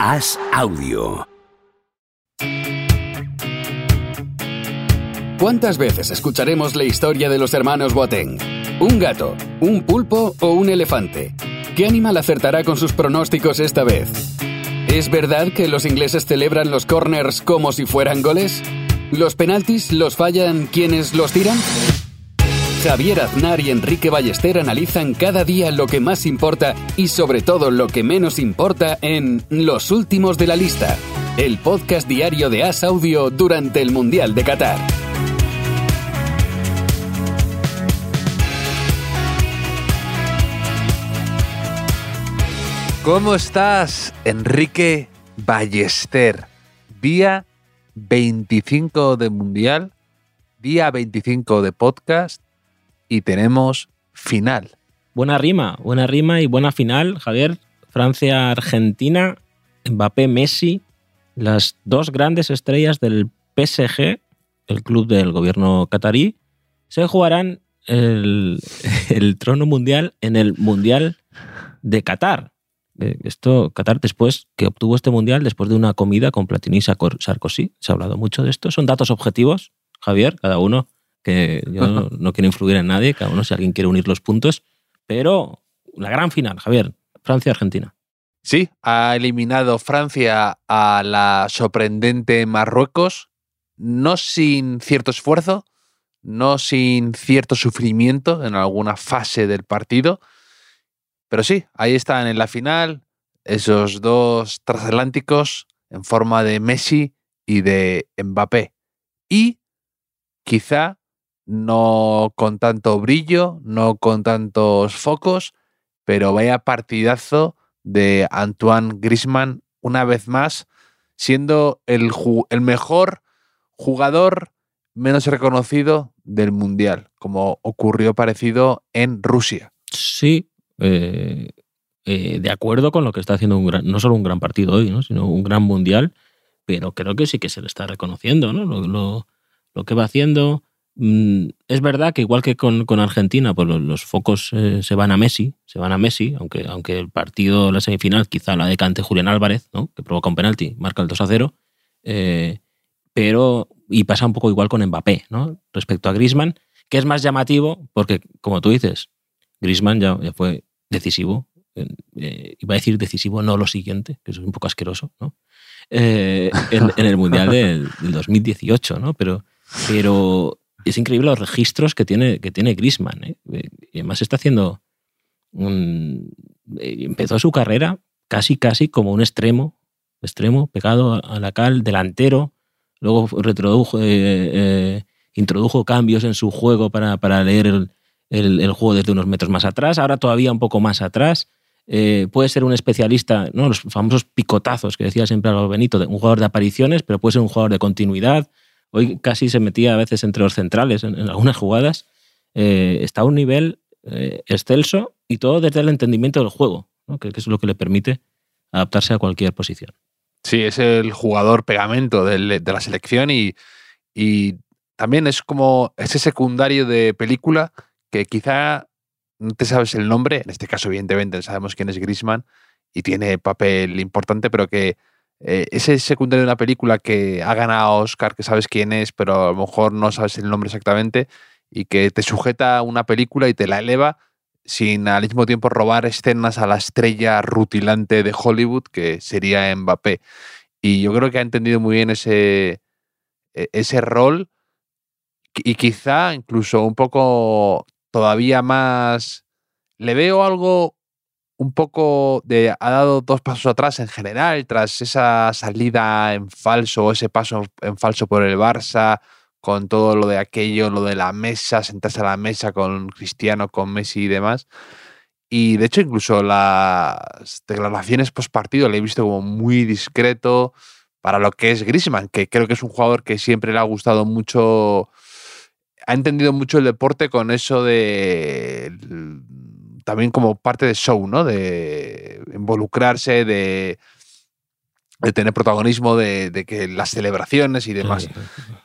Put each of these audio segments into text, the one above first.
Haz audio. ¿Cuántas veces escucharemos la historia de los hermanos Boateng? ¿Un gato, un pulpo o un elefante? ¿Qué animal acertará con sus pronósticos esta vez? ¿Es verdad que los ingleses celebran los corners como si fueran goles? ¿Los penaltis los fallan quienes los tiran? Javier Aznar y Enrique Ballester analizan cada día lo que más importa y sobre todo lo que menos importa en Los Últimos de la Lista, el podcast diario de As Audio durante el Mundial de Qatar. ¿Cómo estás, Enrique Ballester? Día 25 de Mundial, día 25 de podcast y tenemos final. Buena rima, buena rima y buena final, Javier. Francia-Argentina, Mbappé-Messi, las dos grandes estrellas del PSG, el club del gobierno catarí, se jugarán el, trono mundial en el Mundial de Qatar. Eh, Esto, Qatar, después que obtuvo este mundial, después de una comida con Platini y Sarko- Sarkozy, se ha hablado mucho de esto. Son datos objetivos, Javier, cada uno, que yo no, no quiero influir en nadie, cada uno si alguien quiere unir los puntos, pero la gran final, Javier, Francia-Argentina. Sí, ha eliminado Francia a la sorprendente Marruecos, no sin cierto esfuerzo, no sin cierto sufrimiento en alguna fase del partido, pero sí, ahí están en la final esos dos transatlánticos en forma de Messi y de Mbappé. Y quizá no con tanto brillo, no con tantos focos, pero vaya partidazo de Antoine Griezmann una vez más, siendo el, el mejor jugador menos reconocido del Mundial, como ocurrió parecido en Rusia. Sí, eh, eh, de acuerdo con lo que está haciendo un gran, no solo un gran partido hoy, ¿no? sino un gran mundial, pero creo que sí que se le está reconociendo ¿no? lo, lo- lo que va haciendo. Mm, es verdad que igual que con, con Argentina, pues los, focos eh, se van a Messi, se van a Messi, aunque, aunque el partido, la semifinal, quizá la decante Julián Álvarez, ¿no? que provoca un penalti, marca el 2 a 0. eh, pero, y pasa un poco igual con Mbappé, ¿no? Respecto a Griezmann, que es más llamativo porque, como tú dices, Griezmann ya, fue decisivo. eh, iba a decir decisivo, no lo siguiente, que es un poco asqueroso, ¿no? En, el Mundial del 2018, ¿no? Pero, pero es increíble los registros que tiene, que tiene Griezmann. ¿eh? Eh, Y además está haciendo eh, empezó su carrera casi, casi como un extremo, extremo, pegado a- la cal, delantero, luego introdujo cambios en su juego para, para leer el, juego desde unos metros más atrás, ahora todavía un poco más atrás. Puede ser un especialista, ¿no? los famosos picotazos que decía siempre Álvaro Benito, un jugador de apariciones, pero puede ser un jugador de continuidad. Hoy casi se metía a veces entre los centrales en, algunas jugadas. Eh, está a un nivel eh, excelso y todo desde el entendimiento del juego, que, es lo que le permite adaptarse a cualquier posición. Sí, es el jugador pegamento de la selección y, y también es como ese secundario de película que quizá no te sabes el nombre, en este caso evidentemente sabemos quién es Griezmann y tiene papel importante, pero que eh, ese secundario de una película que ha ganado Oscar, que sabes quién es, pero a lo mejor no sabes el nombre exactamente y que te sujeta a una película y te la eleva sin al mismo tiempo robar escenas a la estrella rutilante de Hollywood que sería Mbappé. Y yo creo que ha entendido muy bien ese, e- ese rol y quizá incluso un poco todavía más... Le veo algo un poco de... Ha dado dos pasos atrás en general tras esa salida en falso, ese paso en falso por el Barça, con todo lo de aquello, lo de la mesa, sentarse a la mesa con Cristiano, con Messi y demás. Y de hecho, incluso las declaraciones post partido le he visto como muy discreto para lo que es Griezmann, que creo que es un jugador que siempre le ha gustado mucho. Ha entendido mucho el deporte con eso de. También como parte de show, ¿no? De involucrarse, de, de tener protagonismo, de, de que las celebraciones y demás.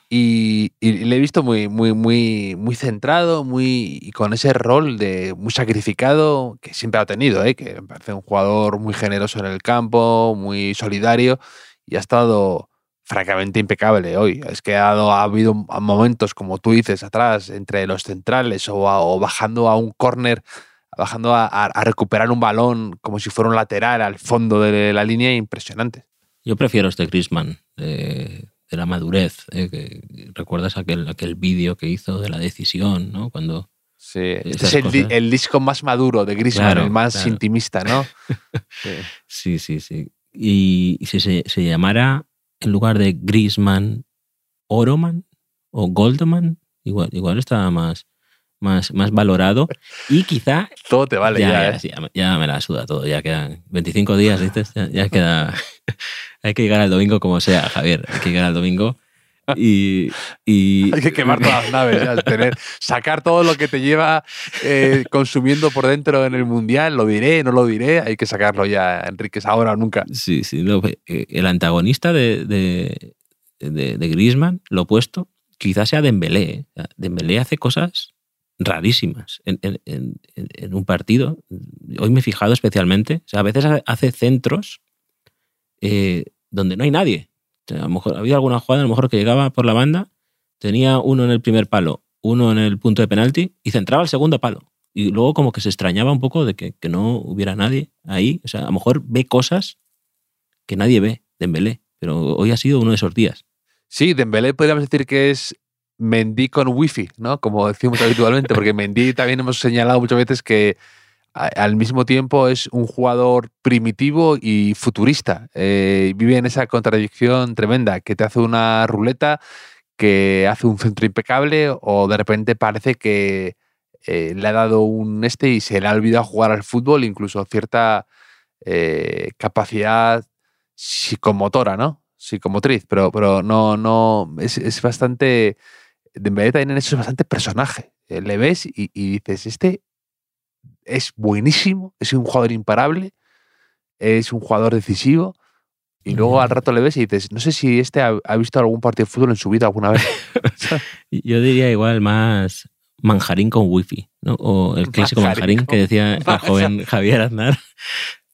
Y, y le he visto muy, muy, muy, muy centrado, muy y con ese rol de muy sacrificado que siempre ha tenido, ¿eh? que me parece un jugador muy generoso en el campo, muy solidario y ha estado francamente impecable hoy. Es que ha, ha habido momentos, como tú dices, atrás, entre los centrales o, a- o bajando a un córner, bajando a, a- a recuperar un balón como si fuera un lateral al fondo de la línea, impresionante. Yo prefiero este Griezmann de, de la madurez. eh, que- ¿Recuerdas aquel, aquel vídeo que hizo de la decisión, ¿no? Cuando Sí, este es el, disco más maduro de Claro, el más claro. intimista, ¿no? Sí. Sí, sí. Y, y si se, se llamara en lugar de Griezmann, Oroman o Goldman, igual, igual estaba más, más, más valorado. Y quizá. Todo te vale ya, ¿eh? ya me- ya me la suda todo. Ya quedan 25 días, ¿viste? Ya, ya queda. Hay que llegar al domingo como sea, Javier. Hay que llegar al domingo. Y. y Hay que quemar todas las naves, tener, sacar todo lo que te lleva eh, consumiendo por dentro en el mundial, lo diré, no lo diré, hay que sacarlo ya, Enrique, es ahora o nunca. Sí, sí. no, eh, el antagonista de, de, de, de Griezmann, lo opuesto, quizás sea Dembélé. Dembélé hace cosas rarísimas en, un partido. Hoy me he fijado especialmente. O sea, a veces hace centros eh, donde no hay nadie. O sea, a lo mejor había alguna jugada, a lo mejor que llegaba por la banda, tenía uno en el primer palo, uno en el punto de penalti y centraba el segundo palo. Y luego como que se extrañaba un poco de que, que no hubiera nadie ahí. O sea, a lo mejor ve cosas que nadie ve, Dembélé. Pero hoy ha sido uno de esos días. Sí, Dembélé podríamos decir que es Mendy con wifi, ¿no? Como decimos habitualmente, porque Mendy también hemos señalado muchas veces que al mismo tiempo es un jugador primitivo y futurista. Eh, vive en esa contradicción tremenda, que te hace una ruleta, que hace un centro impecable o de repente parece que eh, le ha dado un este y se le ha olvidado jugar al fútbol, incluso cierta eh, capacidad psicomotora, ¿no? Psicomotriz, pero, pero no, no, es, es bastante, Dembélé también en eso es bastante personaje. Eh, Le ves y, y dices, este es buenísimo, es un jugador imparable, es un jugador decisivo, y luego al rato le ves y dices, no sé si este ha, ha visto algún partido de fútbol en su vida alguna vez. Yo diría igual más manjarín con wifi, ¿no? O el clásico Manjarín que decía el joven Javier Aznar.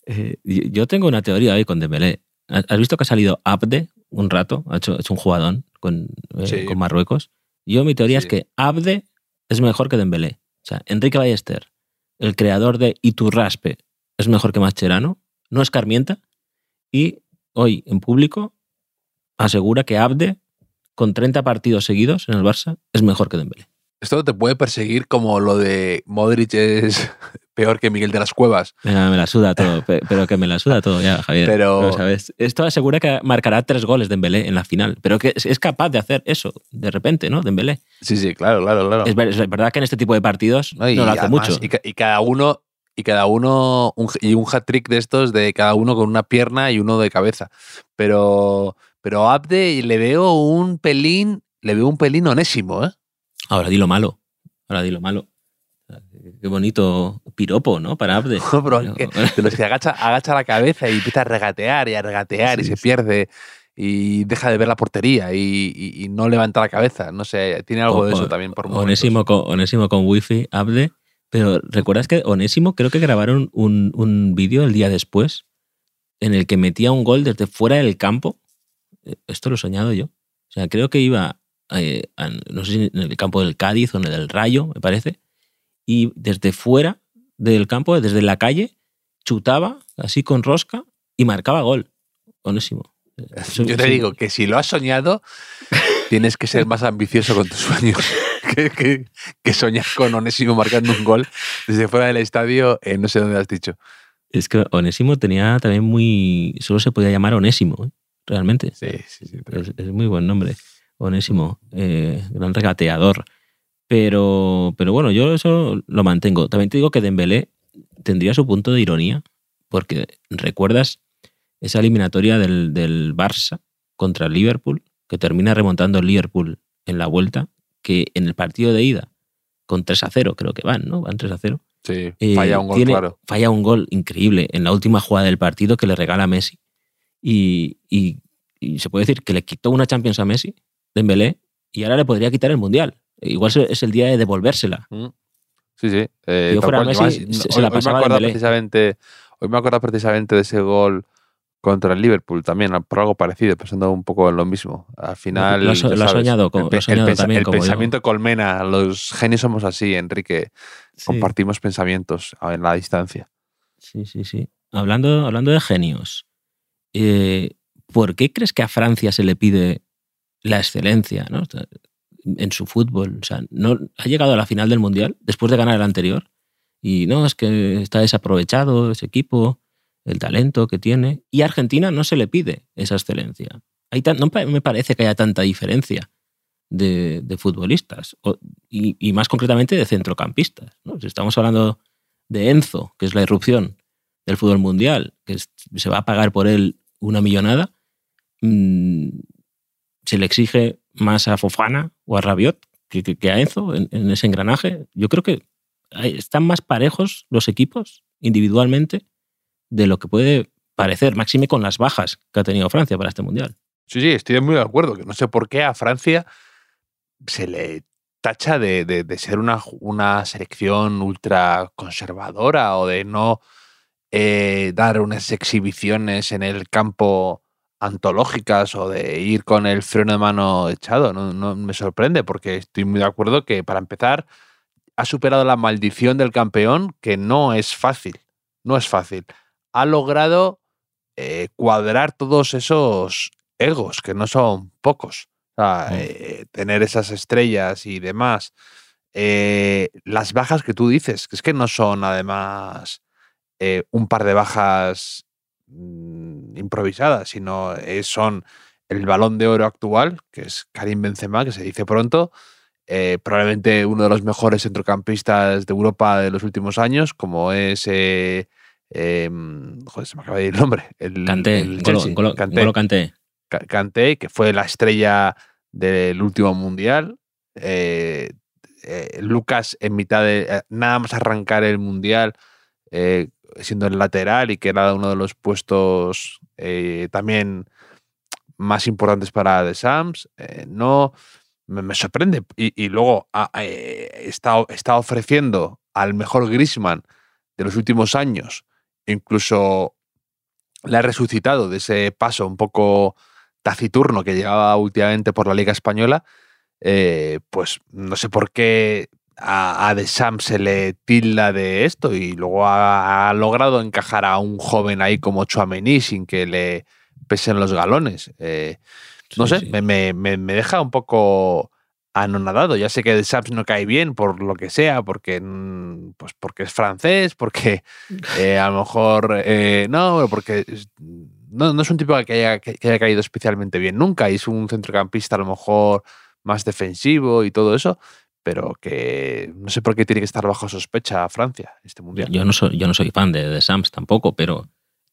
Eh, yo tengo una teoría hoy con Dembélé. ¿Has has visto que ha salido Abde un rato? Ha hecho, ha hecho un jugadón con, eh, Sí. con Marruecos. Yo mi teoría Sí. es que Abde es mejor que Dembélé. O sea, Enrique Ballester, el creador de Iturraspe, es mejor que Mascherano, no escarmienta. Y hoy en público asegura que Abde, con 30 partidos seguidos en el Barça, es mejor que Dembélé. Esto te puede perseguir como lo de Modric es peor que Miguel de las Cuevas. Venga, me la suda todo, pe- pero que me la suda todo ya, Javier. Pero- ¿sabes? Esto asegura que marcará tres goles Dembélé en la final, pero que es- capaz de hacer eso de repente, ¿no? Dembélé. Sí, sí, claro, claro, claro. Es, ver- es verdad que en este tipo de partidos no, lo hace además- mucho. Y, ca- y cada uno, y cada uno, un, y un hat-trick de estos de cada uno con una pierna y uno de cabeza. Pero, pero Abde le veo un pelín, le veo un pelín onésimo, ¿eh? Ahora di lo malo. Ahora di lo malo. Qué bonito piropo, ¿no? Para Abde. Pero es que de los que agacha, agacha la cabeza y empieza a regatear y a regatear y se sí. pierde y deja de ver la portería y, y- y no levanta la cabeza. No sé, tiene algo de eso también por momentos. Onésimo con, Onésimo con wifi, Abde. Pero ¿recuerdas que Onésimo creo que grabaron un, un vídeo el día después en el que metía un gol desde fuera del campo? Eh, Esto lo he soñado yo. O sea, creo que iba, eh, no sé si en el campo del Cádiz o en el del Rayo, me parece, y desde fuera del campo, desde la calle, chutaba así con rosca y marcaba gol. Onésimo. Yo te sí. digo que si lo has soñado, tienes que ser más ambicioso con tus sueños. que, que- que soñar con Onésimo marcando un gol desde fuera del estadio, eh, no sé dónde has dicho. Es que Onésimo tenía también muy. Solo se podía llamar Onésimo, ¿eh? realmente. Sí, sí, sí. Es, es muy buen nombre. Onésimo, eh, gran regateador. Pero, pero bueno, yo eso lo mantengo. También te digo que Dembélé tendría su punto de ironía, porque recuerdas esa eliminatoria del, del Barça contra el Liverpool, que termina remontando el Liverpool en la vuelta, que en el partido de ida, con 3 a 0, creo que van, ¿no? Van 3 a 0. Sí, Eh, falla un gol, tiene- claro. Falla un gol increíble en la última jugada del partido que le regala a Messi. Y, y- y se puede decir que le quitó una Champions a Messi, Dembélé, y ahora le podría quitar el Mundial. Igual es el día de devolvérsela. Mm. Sí, sí. Eh, Yo fuera cual. Messi, se- hoy- la hoy me pasaba acuerdo Dembélé. precisamente, hoy me acuerdo precisamente de ese gol contra el Liverpool también, por algo parecido, pensando un poco en lo mismo. Al final. Lo lo has soñado el, lo el soñado pensa- también el como yo. pensamiento colmena. Los genios somos así, Enrique. Sí. Compartimos pensamientos en la distancia. Sí, sí, sí. Hablando, hablando de genios, eh, ¿por qué crees que a Francia se le pide la excelencia ¿no? En su fútbol? O sea, no, ha llegado a la final del Mundial después de ganar el anterior y no, es que está desaprovechado ese equipo, el talento que tiene. Y a Argentina no se le pide esa excelencia. No me parece que haya tanta diferencia de, de futbolistas y, más concretamente de centrocampistas. Si estamos hablando de Enzo, que es la irrupción del fútbol mundial, que se va a pagar por él una millonada, mm, se le exige más a Fofana o a Rabiot que, que- a Enzo en, ese engranaje. Yo creo que están más parejos los equipos individualmente de lo que puede parecer, máxime con las bajas que ha tenido Francia para este mundial. Sí, sí, estoy muy de acuerdo. Que no sé por qué a Francia se le tacha de, de- ser una, una selección ultra conservadora o de no eh, dar unas exhibiciones en el campo antológicas o de ir con el freno de mano echado. No, no me sorprende porque estoy muy de acuerdo que para empezar ha superado la maldición del campeón que no es fácil. No es fácil. Ha logrado eh, cuadrar todos esos egos, que no son pocos. O sea, Mm. eh, tener esas estrellas y demás. Eh, las bajas que tú dices, que es que no son además un par de bajas mm, improvisadas, sino eh, son el balón de oro actual, que es Karim Benzema, que se dice pronto, eh, probablemente uno de los mejores centrocampistas de Europa de los últimos años, como es... eh, em, joder, se me acaba de ir el nombre. El, Kanté, el N'Golo- Chelsea, N'Golo- Kanté. N'Golo Kanté. Ca- Kanté, que fue la estrella del último mundial. eh, Lucas en mitad de nada más arrancar el mundial siendo el lateral y que era uno de los puestos eh, también más importantes para The Sams. eh, no me, me sorprende. Y, luego ah, eh, está, ofreciendo al mejor Grisman de los últimos años, incluso le ha resucitado de ese paso un poco taciturno que llevaba últimamente por la Liga Española, pues no sé por qué a, a The Sam se le tilda de esto y luego ha, ha logrado encajar a un joven ahí como Chouameni sin que le pesen los galones. Eh, no Sí, sé, sí. Me, me- me- deja un poco anonadado. Ya sé que The Sams no cae bien por lo que sea, porque, mm, pues porque es francés, porque eh, a lo mejor eh, no, porque es- no, no es un tipo que haya, que haya caído especialmente bien nunca. y Es un centrocampista a lo mejor más defensivo y todo eso, pero que no sé por qué tiene que estar bajo sospecha Francia este mundial. Yo no soy, yo no soy fan de, de Sams tampoco, pero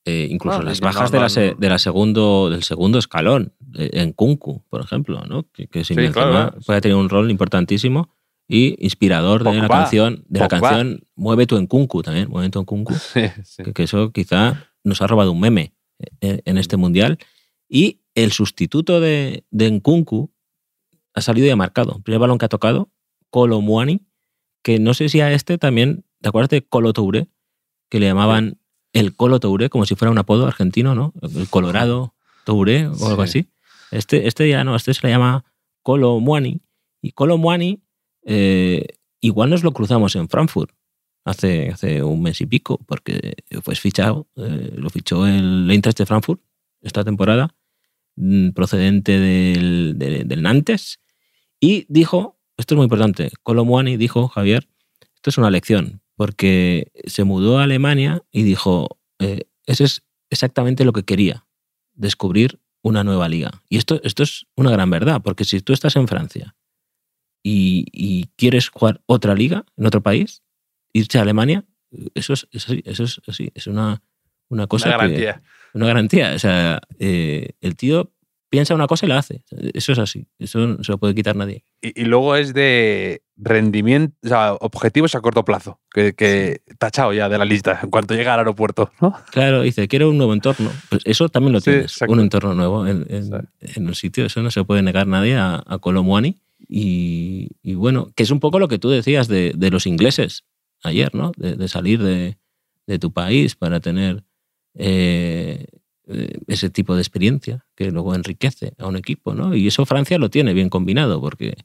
eh, incluso No, las no, bajas no, de, la no. de la segundo, del segundo escalón, eh, en Kunku, por ejemplo, ¿no? que, que sin Sí, claro, claro. puede tener un rol importantísimo y inspirador de la Pogba, canción, de la Pogba. canción Mueve tu en Kunku también, Mueve tu en Kunku, Sí, sí. que, que eso quizá nos ha robado un meme eh, en este mundial. Y el sustituto de, de Nkunku ha salido ya marcado. Primer balón que ha tocado, Colo Muani, que no sé si a este también, ¿te acuerdas de Colo Touré? Que le llamaban el Colo Touré, como si fuera un apodo argentino, ¿no? El Colorado Touré o algo Sí. así. Este, este ya no, este se le llama Colo Muani. Y Colo Muani, eh, igual nos lo cruzamos en Frankfurt hace, hace un mes y pico, porque fue fichado, eh, lo fichó el Eintracht de Frankfurt esta temporada, mm, procedente del, de- del Nantes, y dijo, esto es muy importante, Colomuani dijo, Javier, esto es una lección, porque se mudó a Alemania y dijo, eh, eso es exactamente lo que quería, descubrir una nueva liga. Y esto, esto es una gran verdad, porque si tú estás en Francia y, y quieres jugar otra liga en otro país, irse a Alemania, eso es, eso, es- eso es así, es una, una cosa Una que- garantía. una garantía. O sea, eh, el tío piensa una cosa y la hace. Eso es así. Eso no se lo puede quitar nadie. Y, y luego es de rendimiento, o sea, objetivos a corto plazo, que, que tachado ya de la lista en cuanto llega al aeropuerto, ¿no? Claro, dice, quiero un nuevo entorno. Pues eso también lo Sí, tienes. exacto. un entorno nuevo en, en, Exacto. en un sitio. Eso no se puede negar nadie a, a Colomuani. Y, y bueno, que es un poco lo que tú decías de, de los ingleses ayer, ¿no? De, de salir de, de, tu país para tener eh, ese tipo de experiencia que luego enriquece a un equipo, ¿no? Y eso Francia lo tiene bien combinado porque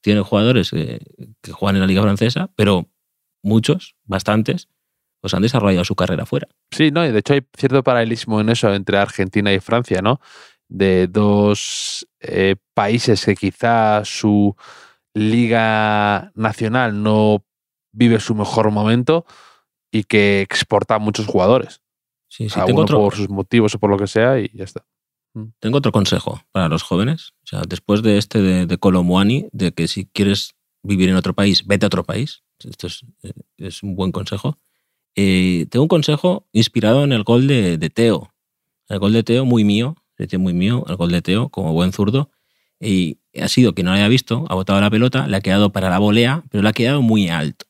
tiene jugadores que, juegan en la liga francesa, pero muchos, bastantes, pues han desarrollado su carrera fuera. Sí, no, y de hecho hay cierto paralelismo en eso entre Argentina y Francia, ¿no? De dos eh, países que quizá su liga nacional no vive su mejor momento y que exporta muchos jugadores. Sí, sí, Cada tengo uno otro, por sus motivos o por lo que sea y ya está. tengo otro consejo para los jóvenes. O sea, después de este de, de Colomuani, de que si quieres vivir en otro país, vete a otro país. Esto es, eh, es un buen consejo. Eh, tengo un consejo inspirado en el gol de, de Teo. El gol de Teo, muy mío, es muy mío, el gol de Teo, como buen zurdo. Y ha sido que no lo haya visto, ha botado la pelota, le ha quedado para la volea, pero le ha quedado muy alto.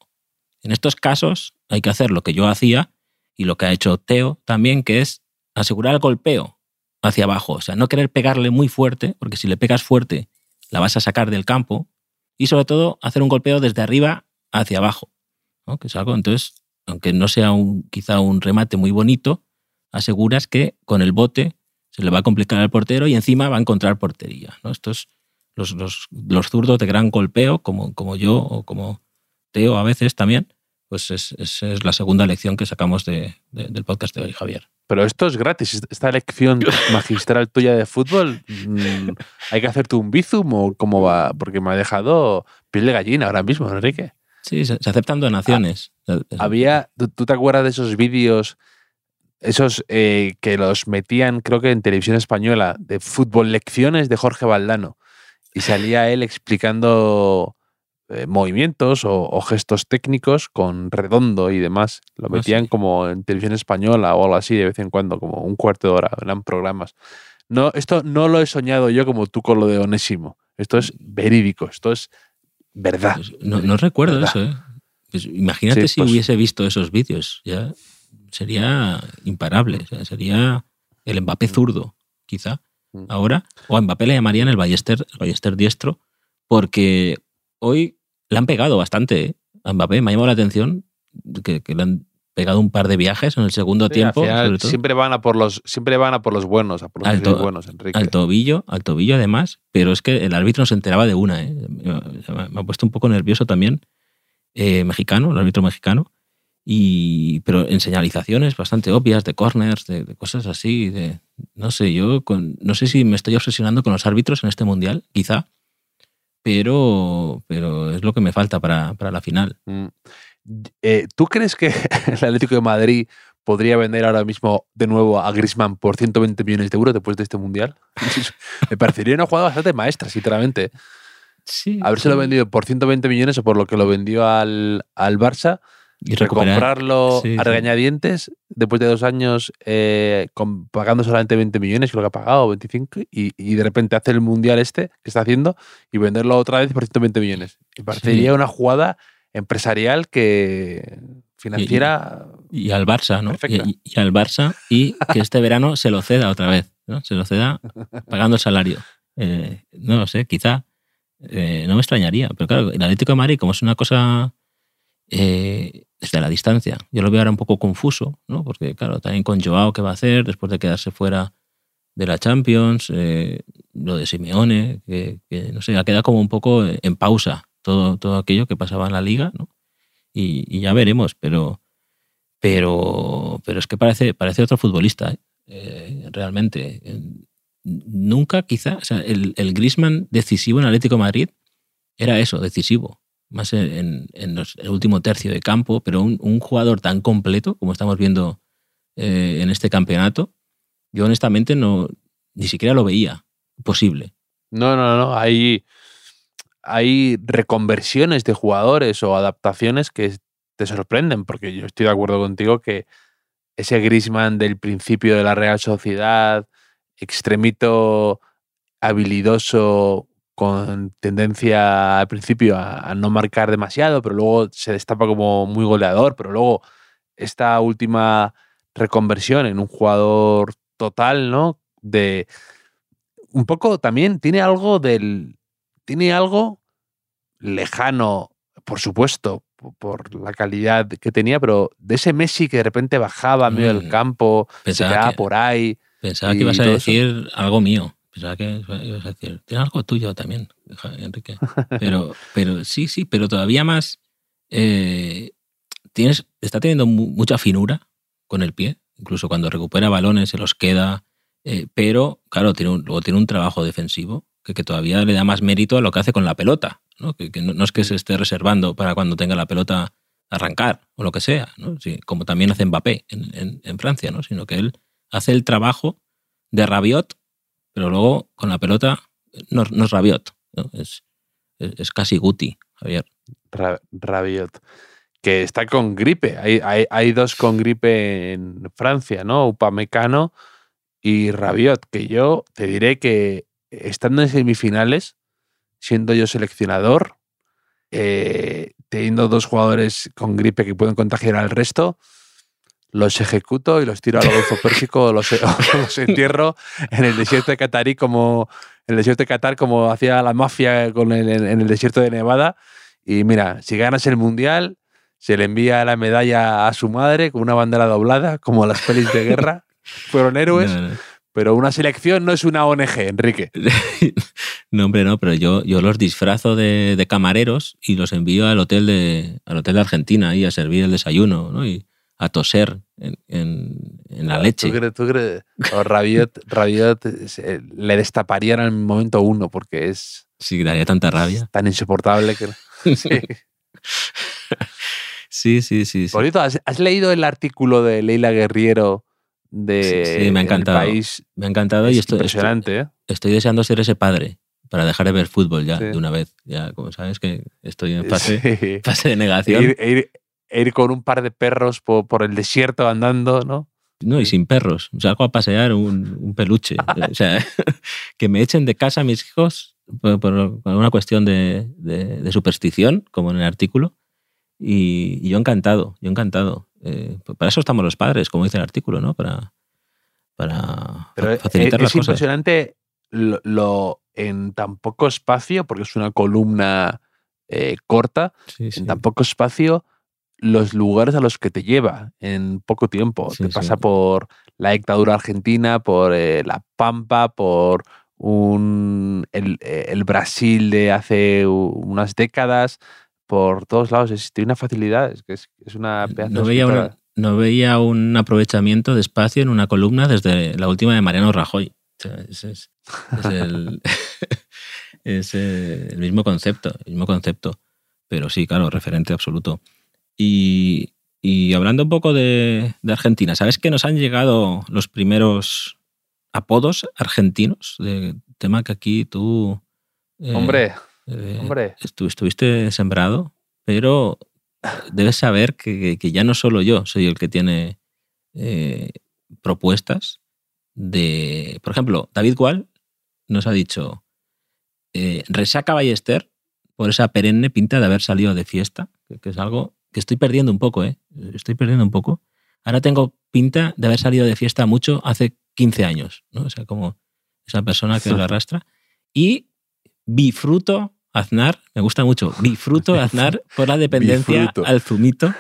En estos casos hay que hacer lo que yo hacía y lo que ha hecho Teo también, que es asegurar el golpeo hacia abajo. O sea, no querer pegarle muy fuerte, porque si le pegas fuerte la vas a sacar del campo. Y sobre todo hacer un golpeo desde arriba hacia abajo. Que es algo, entonces, aunque no sea un, quizá un remate muy bonito, aseguras que con el bote se le va a complicar al portero y encima va a encontrar portería. ¿no? Estos, los, los, los zurdos de gran golpeo, como, como yo o como Teo a veces también, pues es, es, es la segunda lección que sacamos de, de, del podcast de hoy, Javier. Pero esto es gratis. Esta lección magistral tuya de fútbol, mmm, ¿hay que hacerte un bizum o cómo va? Porque me ha dejado piel de gallina ahora mismo, Enrique. Sí, se, aceptan donaciones. Ah, había, ¿tú, ¿tú, te acuerdas de esos vídeos, esos eh, que los metían, creo que en televisión española, de fútbol lecciones de Jorge Valdano? Y salía él explicando eh, movimientos o, o, gestos técnicos con redondo y demás. Lo metían oh, sí. como en televisión española o algo así de vez en cuando, como un cuarto de hora, eran programas. No, esto no lo he soñado yo como tú con lo de Onésimo. Esto es verídico, esto es verdad. Pues no, no, recuerdo verdad. eso, ¿eh? Pues imagínate sí, si pues, hubiese visto esos vídeos, ya sería imparable, o sea, sería el Mbappé zurdo, quizá, mm. ahora, o a Mbappé le llamarían el Ballester, el Ballester diestro, porque hoy le han pegado bastante ¿eh? a Mbappé, me ha llamado la atención que, que le han pegado un par de viajes en el segundo sí, tiempo. Siempre van a por los, siempre van a por los buenos, a por los al to, buenos, Enrique. Al tobillo, al tobillo además, pero es que el árbitro no se enteraba de una, ¿eh? me ha puesto un poco nervioso también, eh, mexicano, el árbitro mexicano, y, pero en señalizaciones bastante obvias, de corners, de, de cosas así, de, no sé, yo con, no sé si me estoy obsesionando con los árbitros en este mundial, quizá, pero, pero es lo que me falta para, para la final. Mm. Eh, ¿Tú crees que el Atlético de Madrid podría vender ahora mismo de nuevo a Grisman por 120 millones de euros después de este mundial? Me parecería una jugada bastante maestra, sinceramente. Sí, Habérselo sí. vendido por 120 millones o por lo que lo vendió al, al Barça y comprarlo sí, a regañadientes sí. después de dos años eh, con, pagando solamente 20 millones, creo que ha pagado 25, y, y, de repente hace el mundial este que está haciendo y venderlo otra vez por 120 millones. Me parecería una jugada empresarial que financiera. Y, y, al Barça, ¿no? Y, y, al Barça y que este verano se lo ceda otra vez, ¿no? Se lo ceda pagando el salario. Eh, no lo sé, quizá eh, no me extrañaría, pero claro, el Atlético de Madrid, como es una cosa eh, desde la distancia, yo lo veo ahora un poco confuso, ¿no? Porque claro, también con Joao, ¿qué va a hacer después de quedarse fuera de la Champions? Eh, lo de Simeone, que, no sé, ha quedado como un poco en pausa todo, todo aquello que pasaba en la liga, ¿no? Y, ya veremos, pero, pero, pero es que parece, parece otro futbolista, ¿eh? Eh, realmente. Nunca, quizá, o sea, el, el Grisman decisivo en Atlético Madrid era eso, decisivo, más en, el último tercio de campo, pero un, un jugador tan completo como estamos viendo eh, en este campeonato, yo honestamente no, ni siquiera lo veía posible. No, no, no, hay hay reconversiones de jugadores o adaptaciones que te sorprenden, porque yo estoy de acuerdo contigo que ese Grisman del principio de la Real Sociedad, extremito habilidoso, con tendencia al principio a, a, no marcar demasiado, pero luego se destapa como muy goleador, pero luego esta última reconversión en un jugador total, ¿no? De un poco también tiene algo del tiene algo lejano, por supuesto, po- por la calidad que tenía, pero de ese Messi que de repente bajaba a medio del Mm, campo, se pensaba quedaba que- por ahí. Pensaba que ibas a eso. decir algo mío. Pensaba que ibas a decir, tiene algo tuyo también, Enrique. Pero, pero sí, sí, pero todavía más. eh, tienes, está teniendo mu- mucha finura con el pie. Incluso cuando recupera balones se los queda. eh, pero, claro, tiene un- luego tiene un trabajo defensivo que, que todavía le da más mérito a lo que hace con la pelota. ¿no? Que, que no, no es que se esté reservando para cuando tenga la pelota arrancar o lo que sea, ¿no? Sí, como también hace Mbappé en, en- en Francia, ¿no? sino que él hace el trabajo de Rabiot, pero luego con la pelota no, es Rabiot, ¿no? Es, es, es casi Guti, Javier. Ra- Rabiot, que está con gripe. Hay, hay, hay dos con gripe en Francia, ¿no? Upamecano y Rabiot, que yo te diré que estando en semifinales, siendo yo seleccionador, eh, teniendo dos jugadores con gripe que pueden contagiar al resto, los ejecuto y los tiro al Golfo Pérsico o los, los entierro en el desierto de Qatarí como en el desierto de Qatar como hacía la mafia con el- en el desierto de Nevada y mira, si ganas el mundial, se le envía la medalla a su madre con una bandera doblada, como las pelis de guerra. Fueron héroes, No, no. pero una selección no es una ONG, Enrique. No, hombre, no, pero yo, yo los disfrazo de, de camareros y los envío al hotel de, al hotel de Argentina ahí a servir el desayuno ¿no? y a toser en, en- en la leche. ¿Tú crees? tú crees? O Rabiot, Rabiot se- le destaparían en el momento uno porque es Sí, daría tanta rabia. tan insoportable que... Sí. Sí, sí, sí. cierto, ¿has, has leído el artículo de Leila Guerriero de Sí, sí, me ha El encantado. País? Me ha encantado Es y estoy, estoy, impresionante, ¿eh? estoy deseando ser ese padre para dejar de ver fútbol ya Sí. de una vez. Ya, como sabes que estoy en fase, Sí. fase de negación. e ir- e ir con un par de perros por, por el desierto andando, ¿no? No, y sin perros. Salgo a pasear un, un peluche. o sea, que me echen de casa mis hijos por, por- por una cuestión de, de- de superstición, como en el artículo. Y, y yo encantado, yo encantado. Eh, para eso estamos los padres, como dice el artículo, ¿no? Para, para Pero es, facilitar es las cosas. impresionante lo, lo- en tan poco espacio, porque es una columna eh, corta, Sí, sí. en tan poco espacio, los lugares a los que te lleva en poco tiempo. Sí, te sí. pasa por la dictadura argentina, por eh, la Pampa, por un, el, eh, el Brasil de hace unas décadas, por todos lados. Tiene una facilidad, es que es, es una pedazo no veía, una- no veía un aprovechamiento de espacio en una columna desde la última de Mariano Rajoy. O sea, ese es, es el, es, el mismo concepto, el mismo concepto. Pero sí, claro, referente absoluto. Y, y hablando un poco de, de Argentina, ¿sabes que nos han llegado los primeros apodos argentinos? De tema que aquí tú... eh, Hombre, eh, hombre. estu- estuviste sembrado, pero debes saber que, que ya no solo yo soy el que tiene eh, propuestas de. Por ejemplo, David Gual nos ha dicho: Resaca Ballester por esa perenne pinta de haber salido de fiesta, que, que es algo que estoy perdiendo un poco, ¿eh? Estoy perdiendo un poco. Ahora tengo pinta de haber salido de fiesta mucho hace 15 años, ¿no? O sea, como esa persona que lo arrastra. Y Bifruto Aznar, me gusta mucho, Bifruto Aznar por la dependencia Bifruto. al zumito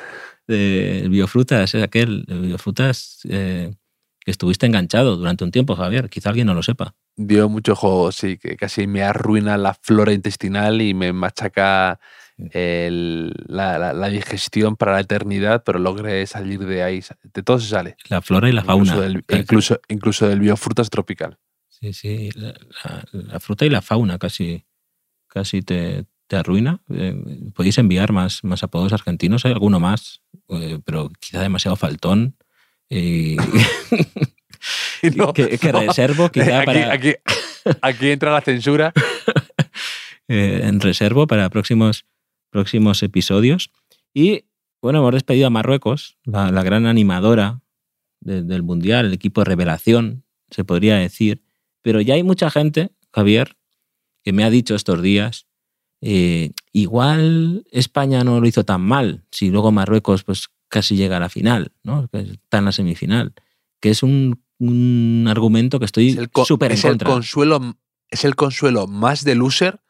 de Biofrutas, es aquel Biofrutas eh, que estuviste enganchado durante un tiempo, Javier. Quizá alguien no lo sepa. dio mucho juego, sí, que casi me arruina la flora intestinal y me machaca el- la, la- la digestión para la eternidad, pero logré salir de ahí. De todo se sale. La flora y la fauna. Incluso del, incluso, incluso del biofrutas tropical. Sí, sí, la, la- fruta y la fauna casi, casi te, te arruina. Eh, podéis enviar más, más apodos argentinos, hay alguno más, eh, pero quizá demasiado faltón. Y Y no, que, que no, reservo quizá aquí, para, aquí, aquí entra la censura. eh, en reservo para próximos, próximos episodios. Y bueno, hemos despedido a Marruecos, la, la gran animadora de- del Mundial, el equipo de revelación, se podría decir. Pero ya hay mucha gente, Javier, que me ha dicho estos días, eh, igual España no lo hizo tan mal, si luego Marruecos pues casi llega a la final, ¿no? Está en la semifinal. Que es un, un argumento que Es estoy el, súper en es el contra. consuelo, es el consuelo más de loser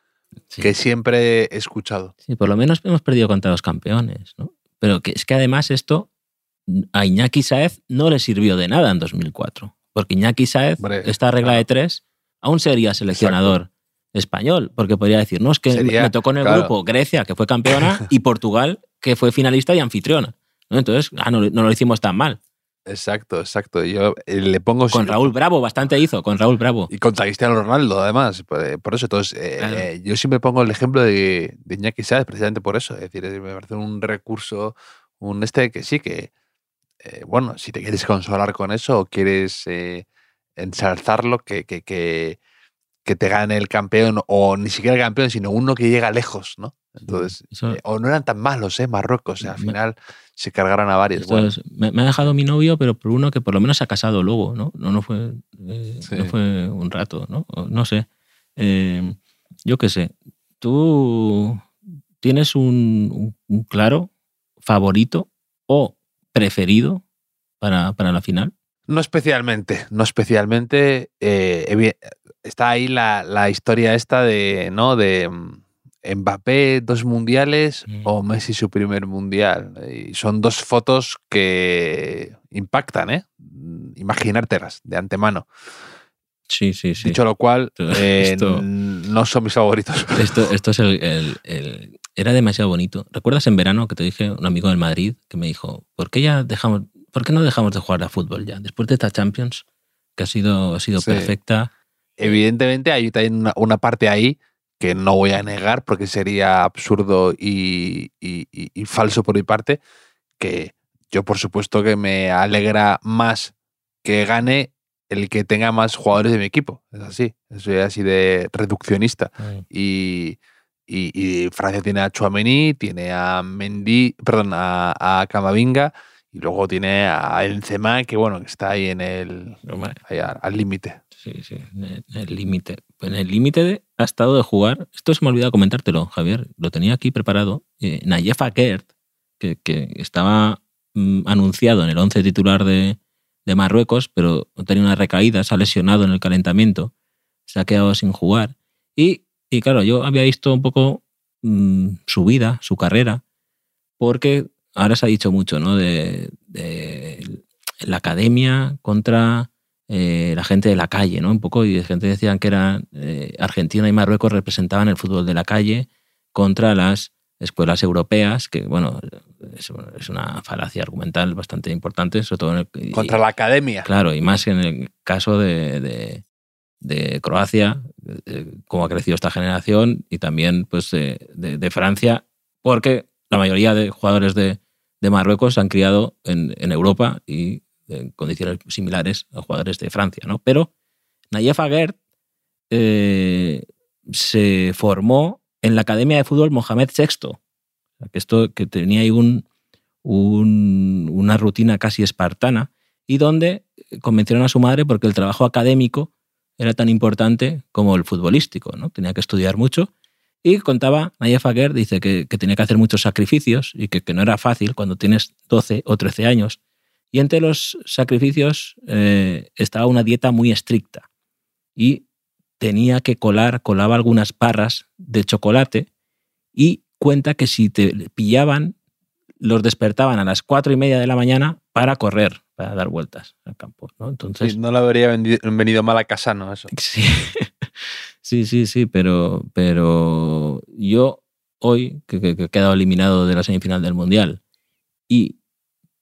Sí. que siempre he escuchado. Sí, por lo menos hemos perdido contra los campeones, ¿no? Pero que es que además esto a Iñaki Saez no le sirvió de nada en 2004. Porque Iñaki Saez, Hombre, esta regla claro. de tres, aún sería seleccionador español. Porque podría decir, no, es que Sería, me tocó en el claro. grupo Grecia, que fue campeona, y Portugal, que fue finalista y anfitriona. ¿no? Entonces, ah, no, no lo hicimos tan mal. Exacto, exacto. Yo eh, le pongo Con Raúl Bravo, bastante hizo, con Raúl Bravo. Y contra Cristiano Ronaldo, además. Por, por eso, entonces, eh, Claro. eh, yo siempre pongo el ejemplo de, de Iñaki Sáez, precisamente por eso. Es decir, me parece un recurso, un este que sí, que, eh, bueno, si te quieres consolar con eso o quieres eh, ensalzarlo, que, que, que, que te gane el campeón, o ni siquiera el campeón, sino uno que llega lejos, ¿no? Entonces, Eso- eh, o no eran tan malos, ¿eh? Marruecos, o sea, al Me- final se cargaron a varios. Bueno, me, me ha dejado mi novio, pero por uno que por lo menos se ha casado luego, ¿no? No, no, fue, eh, Sí. no fue un rato, ¿no? No sé. Eh, yo qué sé. ¿Tú tienes un, un- un claro favorito o preferido para, para la final? No especialmente, no especialmente. eh, está ahí la, la historia esta de, ¿no? De mm, Mbappé, dos mundiales Mm. o Messi su primer mundial. Y son dos fotos que impactan, ¿eh? Imaginártelas de antemano. Sí, sí, sí. Dicho lo cual, eh, esto- no son mis favoritos. Esto, esto es el, el- el- Era demasiado bonito. ¿Recuerdas en verano que te dije, un amigo del Madrid, que me dijo, ¿por qué ya dejamos, ¿por qué no dejamos de jugar a fútbol ya? Después de esta Champions, que ha sido, ha sido Sí. perfecta. Evidentemente hay también una, una parte ahí que no voy a negar porque sería absurdo y, y- y- y falso por mi parte, que yo por supuesto que me alegra más que gane el que tenga más jugadores de mi equipo. Es así, soy así de reduccionista. Y, y- y Francia tiene a Chouameni, tiene a Mendy, perdón, a, a Camavinga y luego tiene a Benzema que bueno, que está ahí en el ahí al límite. Sí, sí, en el- en el límite. En el límite de- ha estado de jugar. Esto se me ha olvidado comentártelo, Javier. Lo tenía aquí preparado. Eh, Nayef Akert, que, estaba mm, anunciado en el 11 titular de, Marruecos, pero tenía una recaída, se ha lesionado en el calentamiento, se ha quedado sin jugar. Y, y claro, yo había visto un poco mm, su vida, su carrera, porque ahora se ha dicho mucho, ¿no? De la academia contra eh, la gente de la calle, ¿no? Un poco, y la gente decían que eran eh, Argentina y Marruecos representaban el fútbol de la calle contra las escuelas europeas, que bueno, es, es una falacia argumental bastante importante, sobre todo en el, y- Contra la academia. Claro, y más en el caso de, de- de Croacia, eh, cómo ha crecido esta generación, y también pues, de, de Francia, porque la mayoría de jugadores de, de Marruecos se han criado en, en Europa y en condiciones similares a jugadores de Francia. ¿no? Pero Nayef Aguert eh, se formó en la Academia de Fútbol Mohamed VI, que, esto, que tenía ahí un, un- una rutina casi espartana y donde convencieron a su madre porque el trabajo académico era tan importante como el futbolístico, ¿no? Tenía que estudiar mucho y contaba, Nayef Aguer dice que, que tenía que hacer muchos sacrificios y que no era fácil cuando tienes 12 o 13 años. Y entre los sacrificios eh, estaba una dieta muy estricta y tenía que colar, colaba algunas barras de chocolate y cuenta que si te pillaban, los despertaban a las cuatro y media de la mañana para correr, para dar vueltas al campo. ¿no? Entonces, Sí, no le habría venido mal a Casano eso. Sí, sí, sí, sí, pero, pero yo hoy, que, que- que he quedado eliminado de la semifinal del Mundial y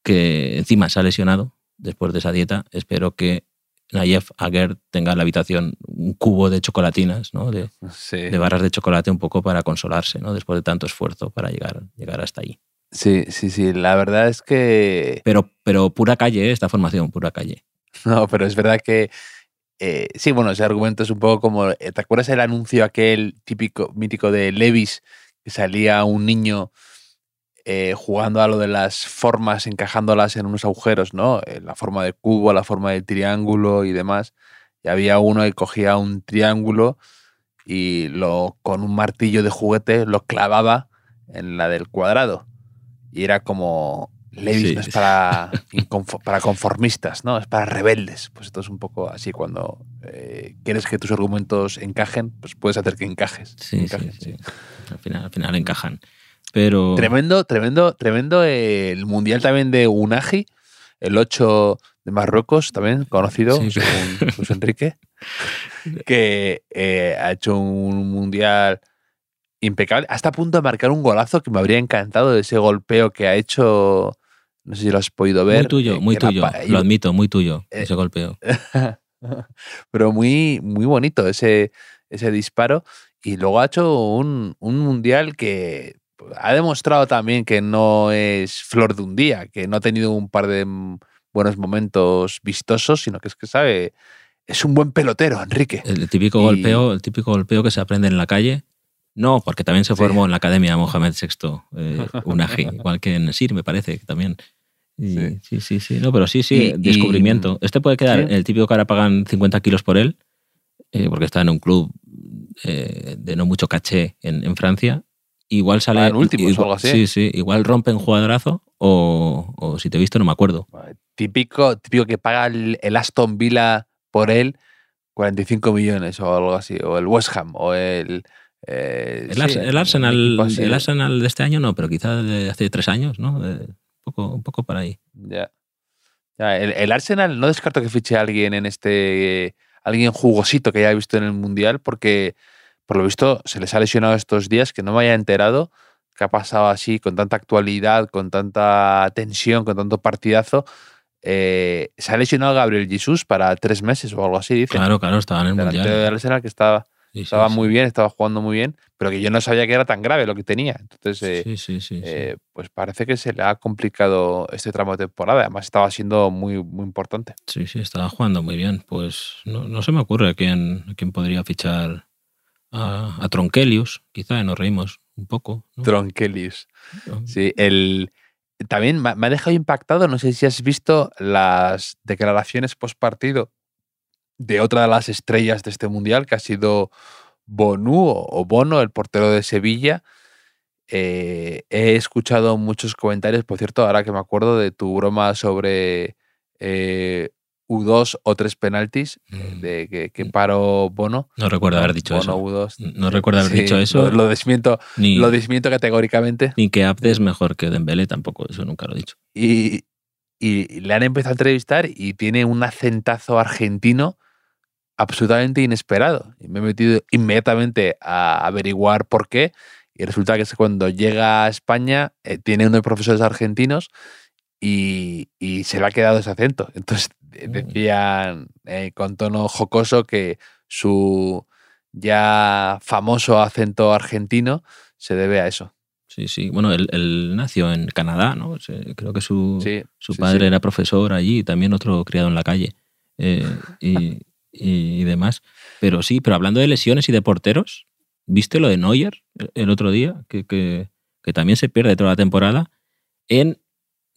que encima se ha lesionado después de esa dieta, espero que Nayef Aguer tenga en la habitación un cubo de chocolatinas, ¿no? de, Sí. de barras de chocolate un poco para consolarse, ¿no? después de tanto esfuerzo para llegar, llegar hasta ahí. sí, sí, sí. La verdad es que. Pero, pero pura calle, ¿eh? esta formación, pura calle. No, pero es verdad que. eh, sí, bueno, ese argumento es un poco como. eh, ¿Te acuerdas el anuncio aquel típico, mítico de Levis? Que salía un niño eh, jugando a lo de las formas, encajándolas en unos agujeros, ¿no? Eh, La forma de cubo, la forma de triángulo y demás. Y había uno que cogía un triángulo y lo con un martillo de juguete lo clavaba en la del cuadrado. Y era como Levis Sí, no es sí. para, para conformistas, ¿no? Es para rebeldes. Pues esto es un poco así cuando eh, quieres que tus argumentos encajen, pues puedes hacer que encajes. Sí, sí, encajes, sí. Al final, al final encajan. Pero. Tremendo, tremendo, tremendo eh, el mundial también de Unagi, el 8 de Marruecos, también conocido, Sí, según Luis Enrique, que eh, ha hecho un mundial impecable, hasta a punto de marcar un golazo que me habría encantado de ese golpeo que ha hecho, no sé si lo has podido ver. Muy tuyo, eh, muy que era tuyo. pa- Lo admito, muy tuyo. Eh, ese golpeo. pero muy, muy bonito ese, ese disparo. Y luego ha hecho un, un mundial que ha demostrado también que no es flor de un día, que no ha tenido un par de buenos momentos vistosos, sino que es que sabe, es un buen pelotero, Enrique. El típico y- golpeo, el típico golpeo que se aprende en la calle. No, porque también se Sí. formó en la Academia Mohamed VI, eh, Unagi, igual que en Sir, me parece que también. Y- Sí. sí. sí, sí, No, pero sí, sí, y- descubrimiento. este puede quedar Sí. el típico que ahora pagan 50 kilos por él, eh, porque está en un club eh, de no mucho caché en, en Francia. Igual sale. Pagan últimos o igual- algo así. Sí, sí. Igual rompen jugadorazo o, o si te he visto, no me acuerdo. Típico, típico que paga el, el Aston Villa por él 45 millones o algo así, o el West Ham, o el... eh, El, sí, Ars- el un Arsenal, el Arsenal de este año no, pero quizá de hace tres años, ¿no? De- un, poco, un poco para ahí. Ya. Ya, el, el Arsenal no descarto que fiche a alguien en este. alguien jugosito que haya visto en el Mundial, porque por lo visto se les ha lesionado estos días, que no me haya enterado que ha pasado así, con tanta actualidad, con tanta tensión, con tanto partidazo. Eh, se ha lesionado Gabriel Jesús para tres meses o algo así, dice. Claro, claro, estaba en el Delantero Mundial. del Arsenal que estaba, Sí, sí, estaba sí. muy bien, estaba jugando muy bien, pero que yo no sabía que era tan grave lo que tenía. Entonces, eh, Sí, sí, sí. sí. eh, pues parece que se le ha complicado este tramo de temporada. Además, estaba siendo muy, muy importante. Sí, sí, estaba jugando muy bien. Pues no, no se me ocurre quién, quién podría fichar a, a Tronkelius. Quizá nos reímos un poco. ¿no? Tronkelius. Sí, el. También me ha dejado impactado, no sé si has visto las declaraciones post partido de otra de las estrellas de este mundial, que ha sido Bonu o o Bono, el portero de Sevilla. Eh, he escuchado muchos comentarios, por cierto, ahora que me acuerdo de tu broma sobre eh, U2 o tres penaltis, eh, Mm. de que, que paró Bono. No recuerdo haber dicho Bono, eso. U2. No recuerdo haber Sí, dicho eso. Lo, desmiento, Ni, lo desmiento categóricamente. ni que Abde es mejor que Dembélé tampoco. Eso nunca lo he dicho. Y, y le han empezado a entrevistar y tiene un acentazo argentino absolutamente inesperado. Y me he metido inmediatamente a averiguar por qué. Y resulta que es cuando llega a España eh, tiene unos profesores argentinos y, y se le ha quedado ese acento. Entonces Mm. Decían eh, con tono jocoso que su ya famoso acento argentino se debe a eso. Sí, sí. Bueno, él, él nació en Canadá, ¿no? Creo que su, Sí, su padre sí. era profesor allí y también otro criado en la calle eh, y, y demás. Pero sí, pero hablando de lesiones y de porteros, ¿viste lo de Neuer el- otro día? Que, que, que también se pierde toda la temporada en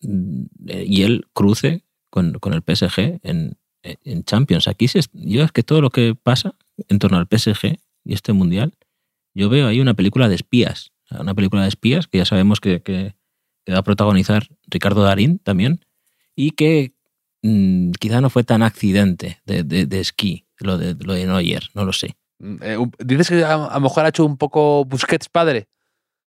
mm, eh, y el cruce con, con el PSG en, en Champions. Aquí se, yo es que todo lo que pasa en torno al PSG y este mundial, yo veo ahí una película de espías. Una película de espías que ya sabemos que, que, que va a protagonizar Ricardo Darín también, y que mm, quizá no fue tan accidente de, de, de esquí, lo de, lo de Neuer, no lo sé. Mm, eh, Dices que a, a lo mejor ha hecho un poco Busquets padre.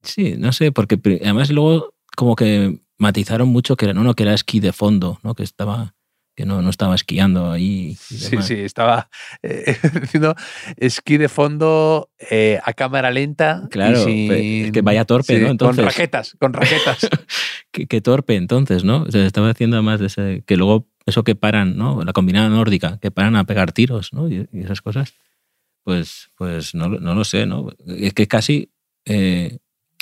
Sí, no sé, porque además luego como que matizaron mucho que era, no, no, que era esquí de fondo, ¿no? que estaba que no, no estaba esquiando ahí. y Sí, sí, estaba eh, haciendo esquí de fondo eh, a cámara lenta. Claro, sin- es que vaya torpe, ¿no? Entonces- Con raquetas, con raquetas. Qué, qué torpe entonces, ¿no? O sea, estaba haciendo más de ese, que luego eso que paran, ¿no? La combinada nórdica, que paran a pegar tiros, ¿no? Y, y esas cosas, pues, pues no, lo- no lo sé, ¿no? Es que casi eh,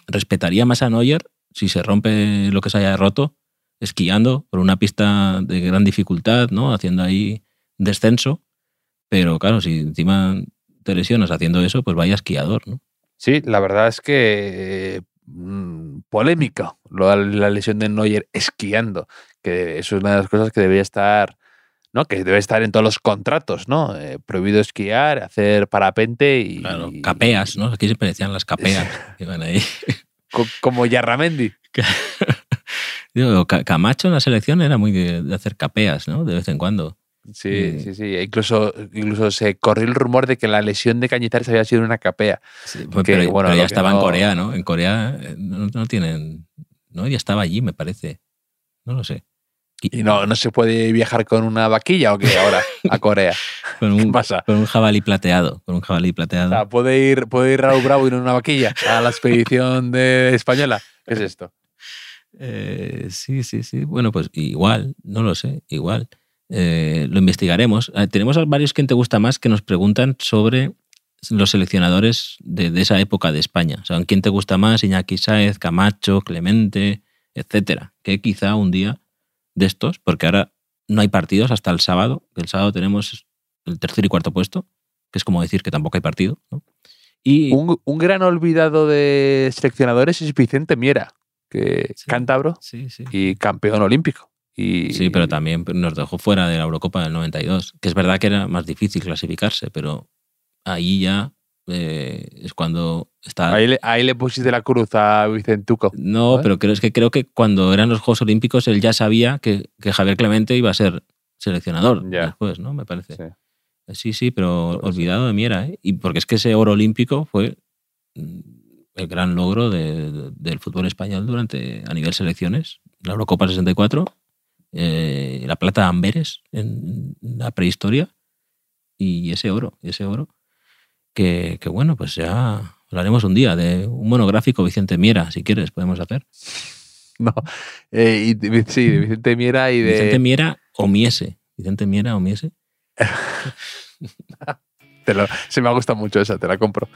respetaría más a Neuer si se rompe lo que se haya roto esquiando por una pista de gran dificultad, ¿no? Haciendo ahí descenso, pero claro, si encima te lesionas haciendo eso, pues vaya esquiador, ¿no? Sí, la verdad es que mm, polémica lo de la lesión de Neuer esquiando, que eso es una de las cosas que debería estar, ¿no? Que debe estar en todos los contratos, ¿no? Eh, prohibido esquiar, hacer parapente y Claro, capeas, ¿no? Aquí siempre decían las capeas que iban ahí. Co- como Yarramendi. Digo, Camacho en la selección era muy de, de hacer capeas, ¿no? De vez en cuando. Sí, Eh, sí, sí. Incluso, incluso se corrió el rumor de que la lesión de Cañizares había sido una capea. Pues, Que, pero, bueno, pero lo ya estaba en Corea, ¿no? En Corea eh, no, no tienen. No, ya estaba allí, me parece. No lo sé. Y no, no se puede viajar con una vaquilla o qué ahora a Corea. Con ¿Qué un, pasa? con un jabalí plateado. Con un jabalí O plateado. sea, puede ir, puede ir Raúl Bravo en una vaquilla a la expedición de española. ¿Qué es esto? Eh, sí, sí, sí. Bueno, pues igual, no lo sé, igual. Eh, lo investigaremos. Eh, tenemos a varios que te gusta más que nos preguntan sobre los seleccionadores de, de esa época de España. O sea, ¿quién te gusta más? Iñaki Sáez, Camacho, Clemente, etcétera. Que quizá un día de estos, porque ahora no hay partidos hasta el sábado. que El sábado tenemos el tercer y cuarto puesto, que es como decir que tampoco hay partido. ¿no? Y Un, un gran olvidado de seleccionadores es Vicente Miera, que Sí. cántabro sí, sí. y campeón olímpico. Y, Sí, pero también nos dejó fuera de la Eurocopa del 92, que es verdad que era más difícil clasificarse, pero ahí ya eh, es cuando está... Ahí le, ahí le pusiste la cruz a Vicentuco. No, ¿eh? pero creo, es que creo que cuando eran los Juegos Olímpicos él ya sabía que, que Javier Clemente iba a ser seleccionador Ya. después, ¿no? Me parece. Sí. Sí, sí, pero olvidado de Miera, ¿eh? Y porque es que ese oro olímpico fue mm, el gran logro de- de- del fútbol español durante a nivel selecciones. La Eurocopa 64, eh, la plata de Amberes en la prehistoria y ese oro, ese oro. Que, que bueno, pues ya hablaremos un día de un monográfico Vicente Miera, si quieres, podemos hacer. No. Eh, y sí, de Vicente Miera y de. Vicente Miera o Miese. Vicente Miera o Miese. te lo- se me ha gustado mucho esa, te la compro.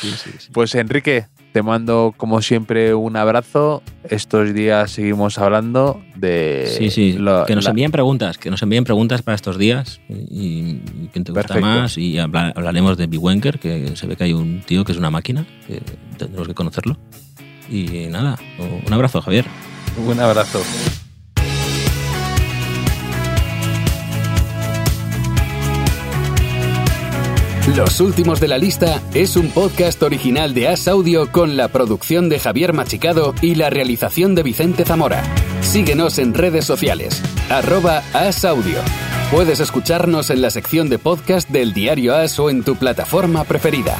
Sí, sí, sí. Pues Enrique, te mando como siempre un abrazo. Estos días seguimos hablando de. Sí, sí. lo- que nos la- envíen preguntas, que nos envíen preguntas para estos días y, y quién te gusta Perfecto. más. Y habla- hablaremos de Biwenker, que se ve que hay un tío que es una máquina, que tendremos que conocerlo. Y nada, un abrazo, Javier. Un abrazo. Los últimos de la lista es un podcast original de As Audio con la producción de Javier Machicado y la realización de Vicente Zamora. Síguenos en redes sociales, arroba As Audio. Puedes escucharnos en la sección de podcast del diario As o en tu plataforma preferida.